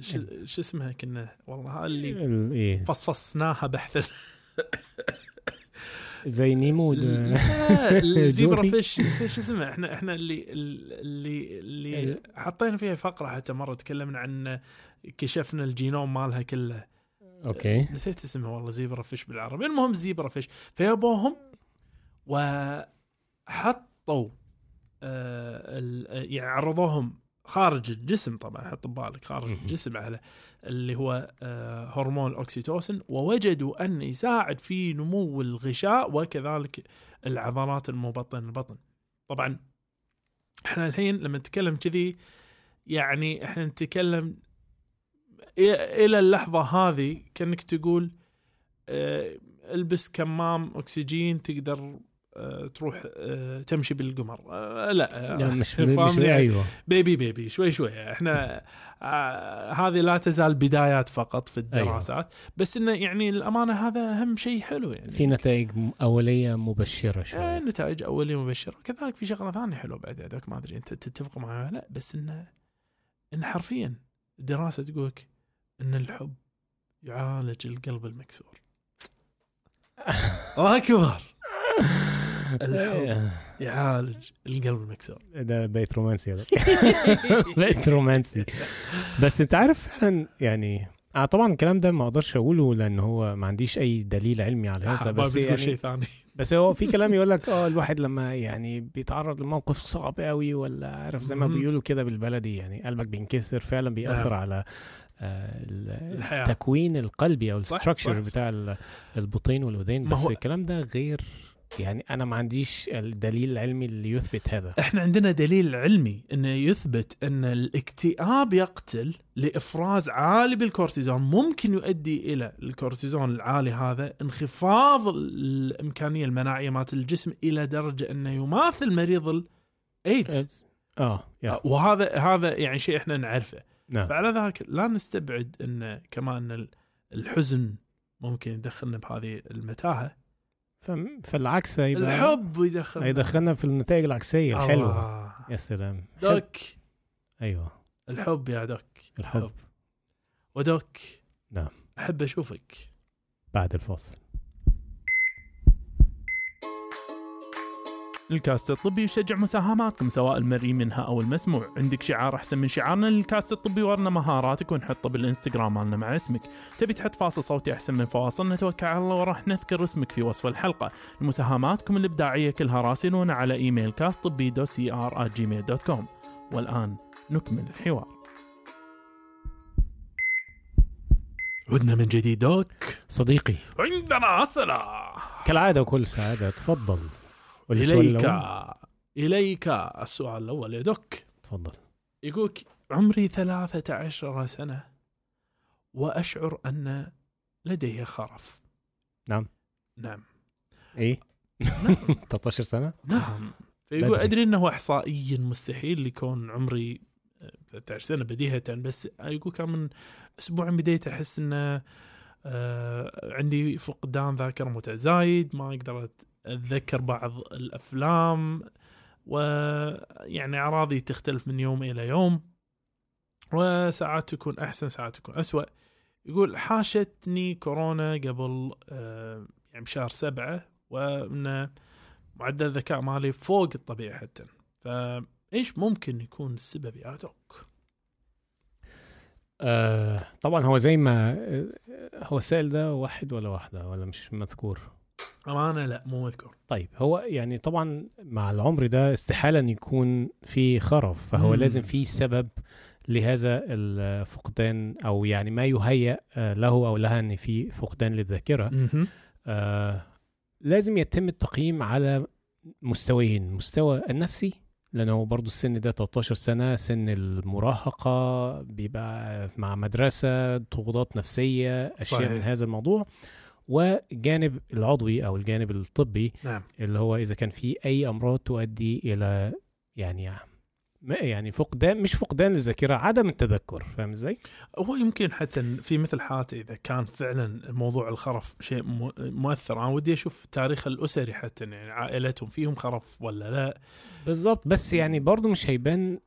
ش- شو اسمها كنا؟ والله اللي ال- إيه. فصفصناها بحثا زي نيمو دوري. فيش. شو اسمها إحنا إحنا اللي اللي اللي إيه. حطينا فيها فقرة حتى مرة تكلمنا عن كشفنا الجينوم مالها كله. okay. نسيت اسمها والله zebra fish بالعربي. المهم zebra fish. فيابوهم وحطوا آه ال- يعني عرضوهم خارج الجسم طبعا حط ببالك خارج. الجسم على اللي هو آه هرمون الاكسيتوسين ووجدوا انه يساعد في نمو الغشاء وكذلك العضلات المبطنة البطن طبعا إحنا الحين لما نتكلم كذي يعني إحنا نتكلم إلى اللحظة هذه كأنك تقول آه، البس كمام أكسجين تقدر تروح آه، تمشي بالقمر. آه، لا مش فاهمني؟ أيوه. بيبي بيبي شوي شوي. إحنا آه هذه لا تزال بدايات فقط في الدراسات. أيوة. بس إنه يعني الأمانة هذا أهم شيء حلو يعني. في نتائج أولية مبشرة آه شوية نتائج أولية مبشرة. كذلك في شغلة ثانية حلوة بعد هذاك ما أدري أنت تتفق معي ولا لا بس إنه انه حرفيا الدراسة تقولك إن الحب يعالج القلب المكسور. أكبر! الحب يعالج القلب المكسور ده بيت رومانسي هذا. بيت رومانسي. بس انت عارف فعلا يعني آه طبعا الكلام ده ما أقدرش اقوله لأن هو ما عنديش أي دليل علمي على هذا بس بتقول شيء يعني ثاني. بس هو في كلام يقول لك آه الواحد لما يعني بيتعرض لموقف صعب قوي ولا عارف زي ما. بيقولوا كده بالبلدي يعني قلبك بينكسر فعلا بيأثر نعم. على آه،. التكوين القلبي أو ال structure بتاع ال- البطين والأذين بس هو- الكلام ده غير يعني أنا ما عنديش الدليل العلمي اللي يثبت هذا. إحنا عندنا دليل علمي إنه يثبت إن الاكتئاب يقتل لإفراز عالي بالكورتيزون. ممكن يؤدي إلى الكورتيزون العالي هذا انخفاض الإمكانية المناعية مالت الجسم إلى درجة إنه يماثل مريض الايدز آه يا. وهذا هذا يعني شيء إحنا نعرفه. نعم. فعلى ذاك لا نستبعد إن كمان ال- الحزن ممكن يدخلنا بهذه المتاهة. فالعكس هيبقى الحب يدخلنا. هيدخلنا في النتائج العكسية. الحلوه. يا سلام. دوك. أيوه. الحب يا دوك. الحب. ودوك. نعم. أحب أشوفك. بعد الفاصل. الكاست الطبي يشجع مساهماتكم سواء المرئي منها أو المسموع. عندك شعار أحسن من شعارنا للكاست الطبي ورنا مهاراتك ونحطه بالإنستغرام مالنا مع اسمك. تبي تحط فاصل صوتي أحسن من فواصل؟ نتوكل على الله وراح نذكر اسمك في وصف الحلقة. مساهماتكم الإبداعية كلها راسلونا على إيميل كاست طبي dot C R Gmail dot com والآن نكمل الحوار. عدنا من جديد Doc صديقي. عندنا اسئله كالعادة وكل سعادة. تفضل. إليك الأول؟ إليك السؤال الأول. يا دوك تفضل. يقولك عمري ثلاثة عشر سنة وأشعر أن لدي خرف. نعم. نعم. إيه؟ نعم. 13 سنة؟ نعم. فيقول. أدري أنه إحصائيا مستحيل يكون عمري 13 سنة بديهة بس يقول كان من أسبوع بديت أحس أنه آه عندي فقدان ذاكرة متزايد ما أقدر أتذكر بعض الأفلام ويعني أعراضي تختلف من يوم إلى يوم وساعات تكون أحسن ساعات تكون أسوأ. يقول حاشتني كورونا قبل آه يعني بشهر سبعة وأن معدل الذكاء مالي فوق الطبيعي حتى. فايش ممكن يكون السبب يا دوك؟ آه طبعا هو زي ما آه، هو السائل ده واحد ولا واحدة ولا مش مذكور؟ امانه لا مو مذكور طيب هو يعني طبعا مع العمر ده استحالة إن يكون في خرف فهو مم. لازم في سبب لهذا الفقدان أو يعني ما يهيأ آه، له أو لها إن في فقدان للذاكرة. آه لازم يتم التقييم على مستويين مستوى النفسي لأنه برضو السن ده 13 سنة سن المراهقة بيبقى مع مدرسة ضغوطات نفسية أشياء صحيح. من هذا الموضوع والجانب العضوي أو الجانب الطبي نعم اللي هو إذا كان في أي أمراض تؤدي إلى يعني يعني فقدان مش فقدان للذاكره عدم التذكر فاهم إزاي؟ هو يمكن حتى في مثل حالتي إذا كان فعلا موضوع الخرف شيء مؤثر أنا ودي أشوف تاريخ الأسري حتى يعني عائلتهم فيهم خرف ولا لا بالظبط بس يعني برضو مش هيبان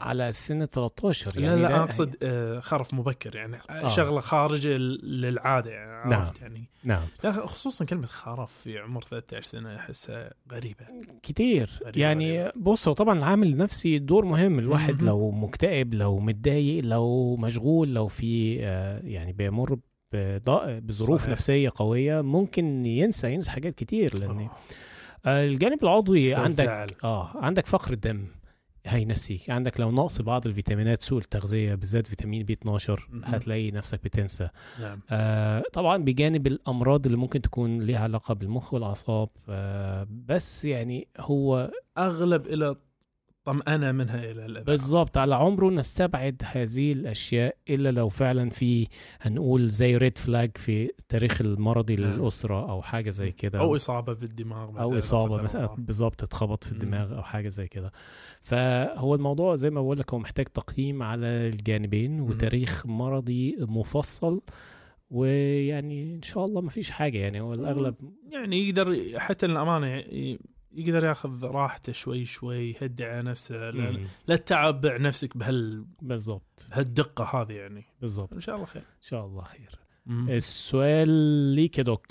على سن 13 لا يعني لا ده أنا أقصد آه، خرف مبكر يعني آه. شغلة خارجة للعادة يعني نعم. عرفت يعني نعم لا خصوصا كلمة خرف في عمر 13 سنة أحسها غريبة غريبة يعني غريبة. بص هو طبعا العامل النفسي دور مهم الواحد مهم. لو مكتئب لو متضايق لو مشغول لو في آه، يعني بيمر بظروف صحيح. نفسية قوية ممكن ينسى ينسى حاجات كتير لأن آه. الجانب العضوي عندك. آه عندك فقر الدم هينسيك. عندك لو نقص بعض الفيتامينات سوء التغذية بالذات فيتامين B 12 مهم. هتلاقي نفسك بتنسى. نعم. آه طبعا بجانب الأمراض اللي ممكن تكون ليها علاقة بالمخ والأعصاب آه بس يعني هو أغلب إلى طمأنة منها إلى الاذى بالظبط على عمره نستبعد هذه الأشياء إلا لو فعلا في هنقول زي red flag في التاريخ المرضي نعم. للأسرة أو حاجة زي كده. بالدماغ أو مثلاً، إصابة لا قدر مثلا الله. بالظبط اتخبط في. الدماغ أو حاجة زي كده. فهو الموضوع زي ما بقول لك هو محتاج تقييم على الجانبين وتاريخ مرضي مفصل. ويعني إن شاء الله ما فيش حاجة يعني هو الأغلب يعني يقدر حتى للأمانة يقدر ياخذ راحته شوي شوي يهدي على نفسه لا. لا تتعب نفسك بهال بالظبط بهالدقة هذه يعني بالظبط إن شاء الله خير إن شاء الله خير مم. السؤال ليك يا Doc.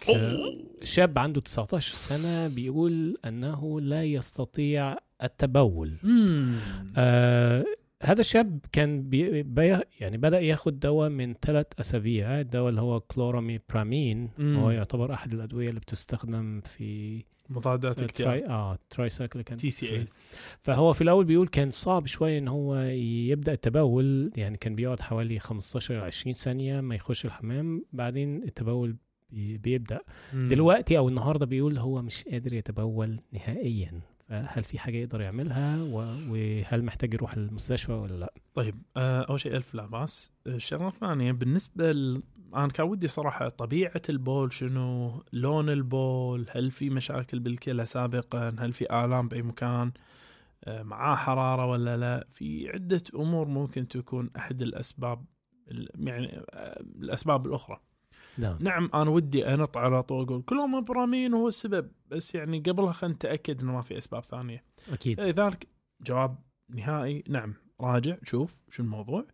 شاب عنده 19 سنة بيقول أنه لا يستطيع التبول مم. آه هذا الشاب كان بي بي يعني بدأ ياخد دواء من ثلاث أسابيع الدواء اللي هو clomipramine مم. هو يعتبر أحد الأدوية اللي بتستخدم في مضادات الاكتئاب. tri آه tricyclic TCAs فهو في الأول بيقول كان صعب شوية إن هو يبدأ التبول يعني كان بيقعد حوالي 15 20 ثانية ما يخش الحمام بعدين التبول بي- بيبدأ. دلوقتي أو النهارده بيقول هو مش قادر يتبول نهائيا. فهل في حاجة يقدر يعملها؟ وهل محتاج يروح المستشفى ولا لأ؟ طيب آه، أول شيء ألف لا باس آه، الشغلة الثانية بالنسبة ل... أنا كان ودي صراحة طبيعة البول شنو؟ لون البول هل في مشاكل بالكلى سابقا؟ هل في آلام بأي مكان؟ معاه حرارة ولا لأ؟ في عدة أمور ممكن تكون أحد الأسباب ال- يعني آه، الأسباب الأخرى. نعم. نعم أنا ودي أنط على طول أقول كلهم برامين هو السبب بس يعني قبلها خلينا نتأكد إنه ما في أسباب ثانية. أكيد. لذلك جواب نهائي نعم راجع شوف شو الموضوع.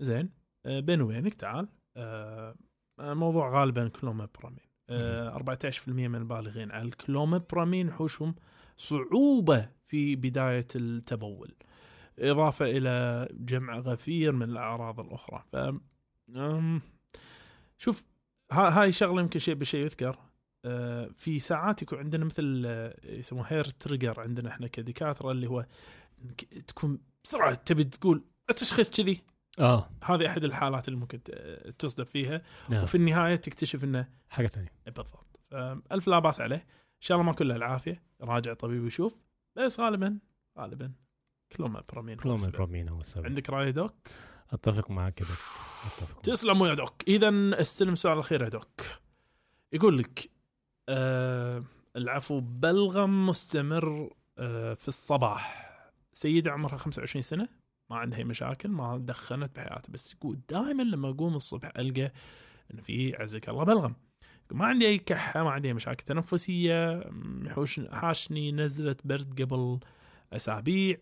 زين آه، بيني وبينك تعال آه، الموضوع غالبا كلومبرامين آه، 14% من البالغين على الكلومبرامين يحوشهم صعوبة في بداية التبول. إضافة إلى جمع غفير من الأعراض الأخرى. ف شوف هاي شغلة يمكن شيء بشيء يذكر. آه، في ساعات يكون عندنا مثل آه، يسموه hair trigger عندنا إحنا كدكاترة اللي هو تكون بسرعة تبي تقول التشخيص كذي آه. هذه أحد الحالات اللي ممكن ت- تصدف فيها. نعم. وفي النهاية تكتشف إنه حاجة ثانية. بالضبط. ألف لا بأس عليه. إن شاء الله ما كله العافية. راجع طبيب يشوف بس غالبا غالبا كلهم برامين هو كلهم السبب. البرومين هو السبب عندك رأي دوك؟ أتفق معك كده معك. تسلموا يا دوك. اذا استلم السؤال الأخير يا دوك. يقول لك آه العفو بلغم مستمر آه في الصباح. سيدة عمرها 25 سنة. ما عندها أي مشاكل ما دخنت بحياتها. بس تقول دائما لما أقوم الصبح ألقى انه في عزك الله بلغم. ما عندي أي كحة ما عندي أي مشاكل تنفسية. محوش حاشني نزله برد قبل أسابيع.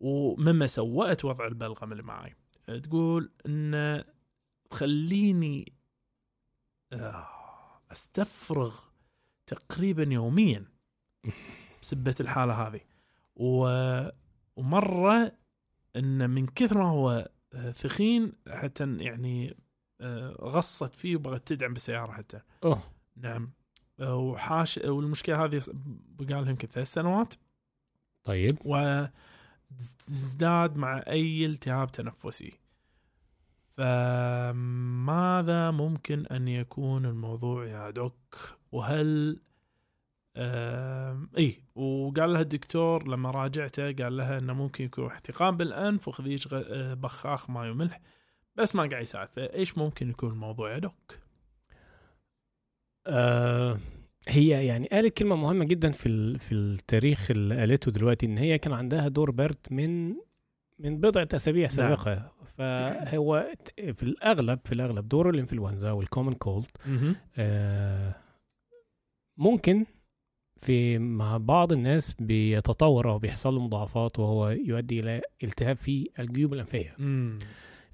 ومما سوأت وضع البلغم اللي معي. تقول إن تخليني آه، أستفرغ تقريبا يوميا بسبة الحالة هذه. و... ومرة إن من كثر ما هو آه، ثخين حتى يعني آه، غصت فيه وبغت تدعم بالسيارة حتى. أوه. نعم. وحاش والمشكلة هذه بقى لها يمكن ثلاث سنوات. طيب. وازداد مع أي التهاب تنفسي. فماذا ممكن أن يكون الموضوع يا دوك؟ وهل آم، إي وقال لها الدكتور لما راجعته قال لها إنه ممكن يكون احتقان بالأنف وخذيج غ- آه، بخاخ ماي وملح بس ما قاعد يساعد. فإيش ممكن يكون الموضوع يا دوك؟ آه هي يعني قالت كلمة مهمة جدا في في التاريخ اللي قالته دلوقتي إن هي كان عندها دور برد من من بضعة أسابيع سابقة. فهو ت- في الأغلب في الأغلب دور الإنفلونزا والكومن كولد آه ممكن في مع بعض الناس بيتطور أو بيحصل له مضاعفات وهو يؤدي إلى التهاب في الجيوب الأنفية. امم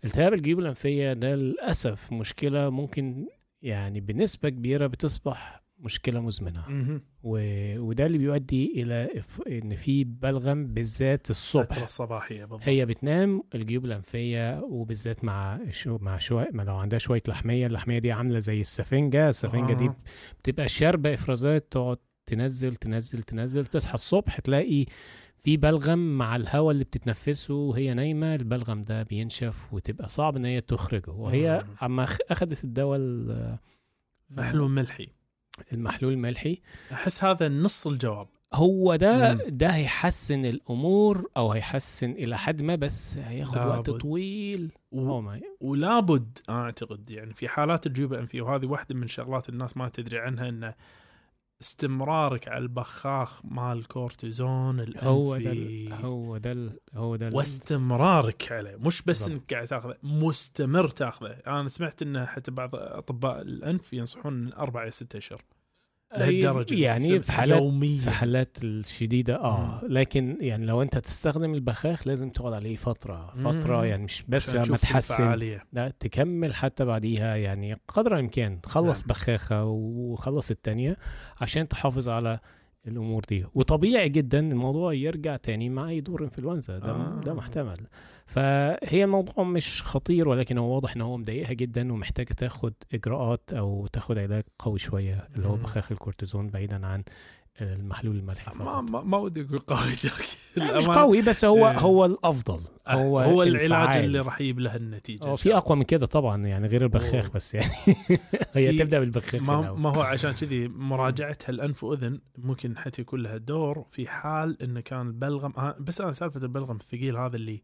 التهاب الجيوب الأنفية ده للأسف مشكلة ممكن يعني بنسبة كبيرة بتصبح مشكلة مزمنة. مهم. و... وده اللي بيؤدي إلى إف... إن في بلغم بالذات الصبح. الصباحية بالضبط. هي بتنام الجيوب الأنفية وبالذات مع شو مع شوية ما لو عندها شوية لحمية اللحمية دي عاملة زي السفنجة. السفنجة دي آه. بتبقى شاربة إفرازات تقعد تنزل تنزل تنزل تصحى الصبح تلاقي في بلغم مع الهواء اللي بتتنفسه وهي نايمة. البلغم ده بينشف وتبقى صعب إن هي تخرجه. وهي. أما اخذت الدواء ال- محلول ملحي. المحلول الملحي أحس هذا نص الجواب هو ده مم. ده هيحسن الأمور أو هيحسن إلى حد ما بس هياخد وقت. طويل و... ما ولابد أعتقد يعني في حالات الجيوب الانفيه وهذه واحدة من شغلات الناس ما تدري عنها ان استمرارك على البخاخ مال الكورتيزون الانفي هو ده هو ده هو ده واستمرارك عليه. مش بس بالضبط. إنك قاعد تاخذه مستمر تاخذه. أنا سمعت إن حتى بعض أطباء الانف ينصحون من أربع إلى ست أشهر. لهالدرجة يعني في حالات يوميا. في حالات الشديدة آه. لكن يعني لو أنت تستخدم البخاخ لازم تقعد عليه فترة. فترة مم. يعني مش بس لما تحسن. لا تكمل حتى بعديها يعني قدر الإمكان. خلص نعم. بخاخة وخلص التانية عشان تحافظ على الأمور دي. وطبيعي جدا الموضوع يرجع تاني مع أي دور إنفلونزا. ده آه. ده محتمل. فهي الموضوع مش خطير ولكن هو واضح إن هو مضايقها جدا ومحتاجة تاخد إجراءات أو تاخد علاج قوي شوية اللي هو. بخاخ الكورتيزون بعيدا عن المحلول الملحي ما. ما, ما ودي أقول قوي يعني مش قوي بس هو إيه. هو الأفضل آه، هو هو العلاج. اللي راح يجيب له النتيجة هو إن في أقوى من كده طبعا يعني غير البخاخ أوه. بس يعني هي تبدأ بالبخاخ ما. ما هو عشان كذي مراجعه الأنف وأذن ممكن حتى يكون لها دور في حال انه كان البلغم آه، بس أنا سالفة البلغم الثقيل هذا اللي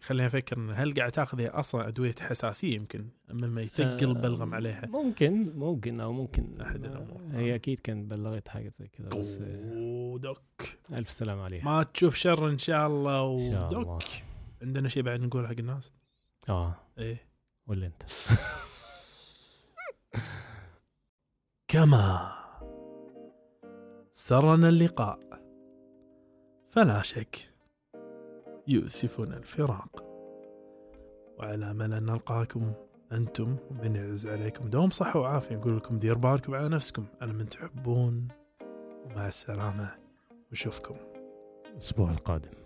خليني أفكر إن هل قاعد تاخذ هي أصلا أدوية حساسية يمكن مما يثقل آه، بلغم عليها؟ ممكن ممكن أو ممكن أحد الأمور. هي أكيد كانت بلغت حاجة زي كذا بس آه، دوك. ألف سلام عليها. ما تشوف شر إن شاء الله ودوك. عندنا شيء بعد نقول حق الناس؟ آه. إيه. لي أنت؟ كما سرنا اللقاء فلا شك يؤسفنا الفراق. وعلى امل ان نلقاكم أنتم ومن يعز عليكم دوم صحة وعافية. نقول لكم دير بالكم على نفسكم. على من تحبون. ومع السلامة. وشوفكم الأسبوع القادم.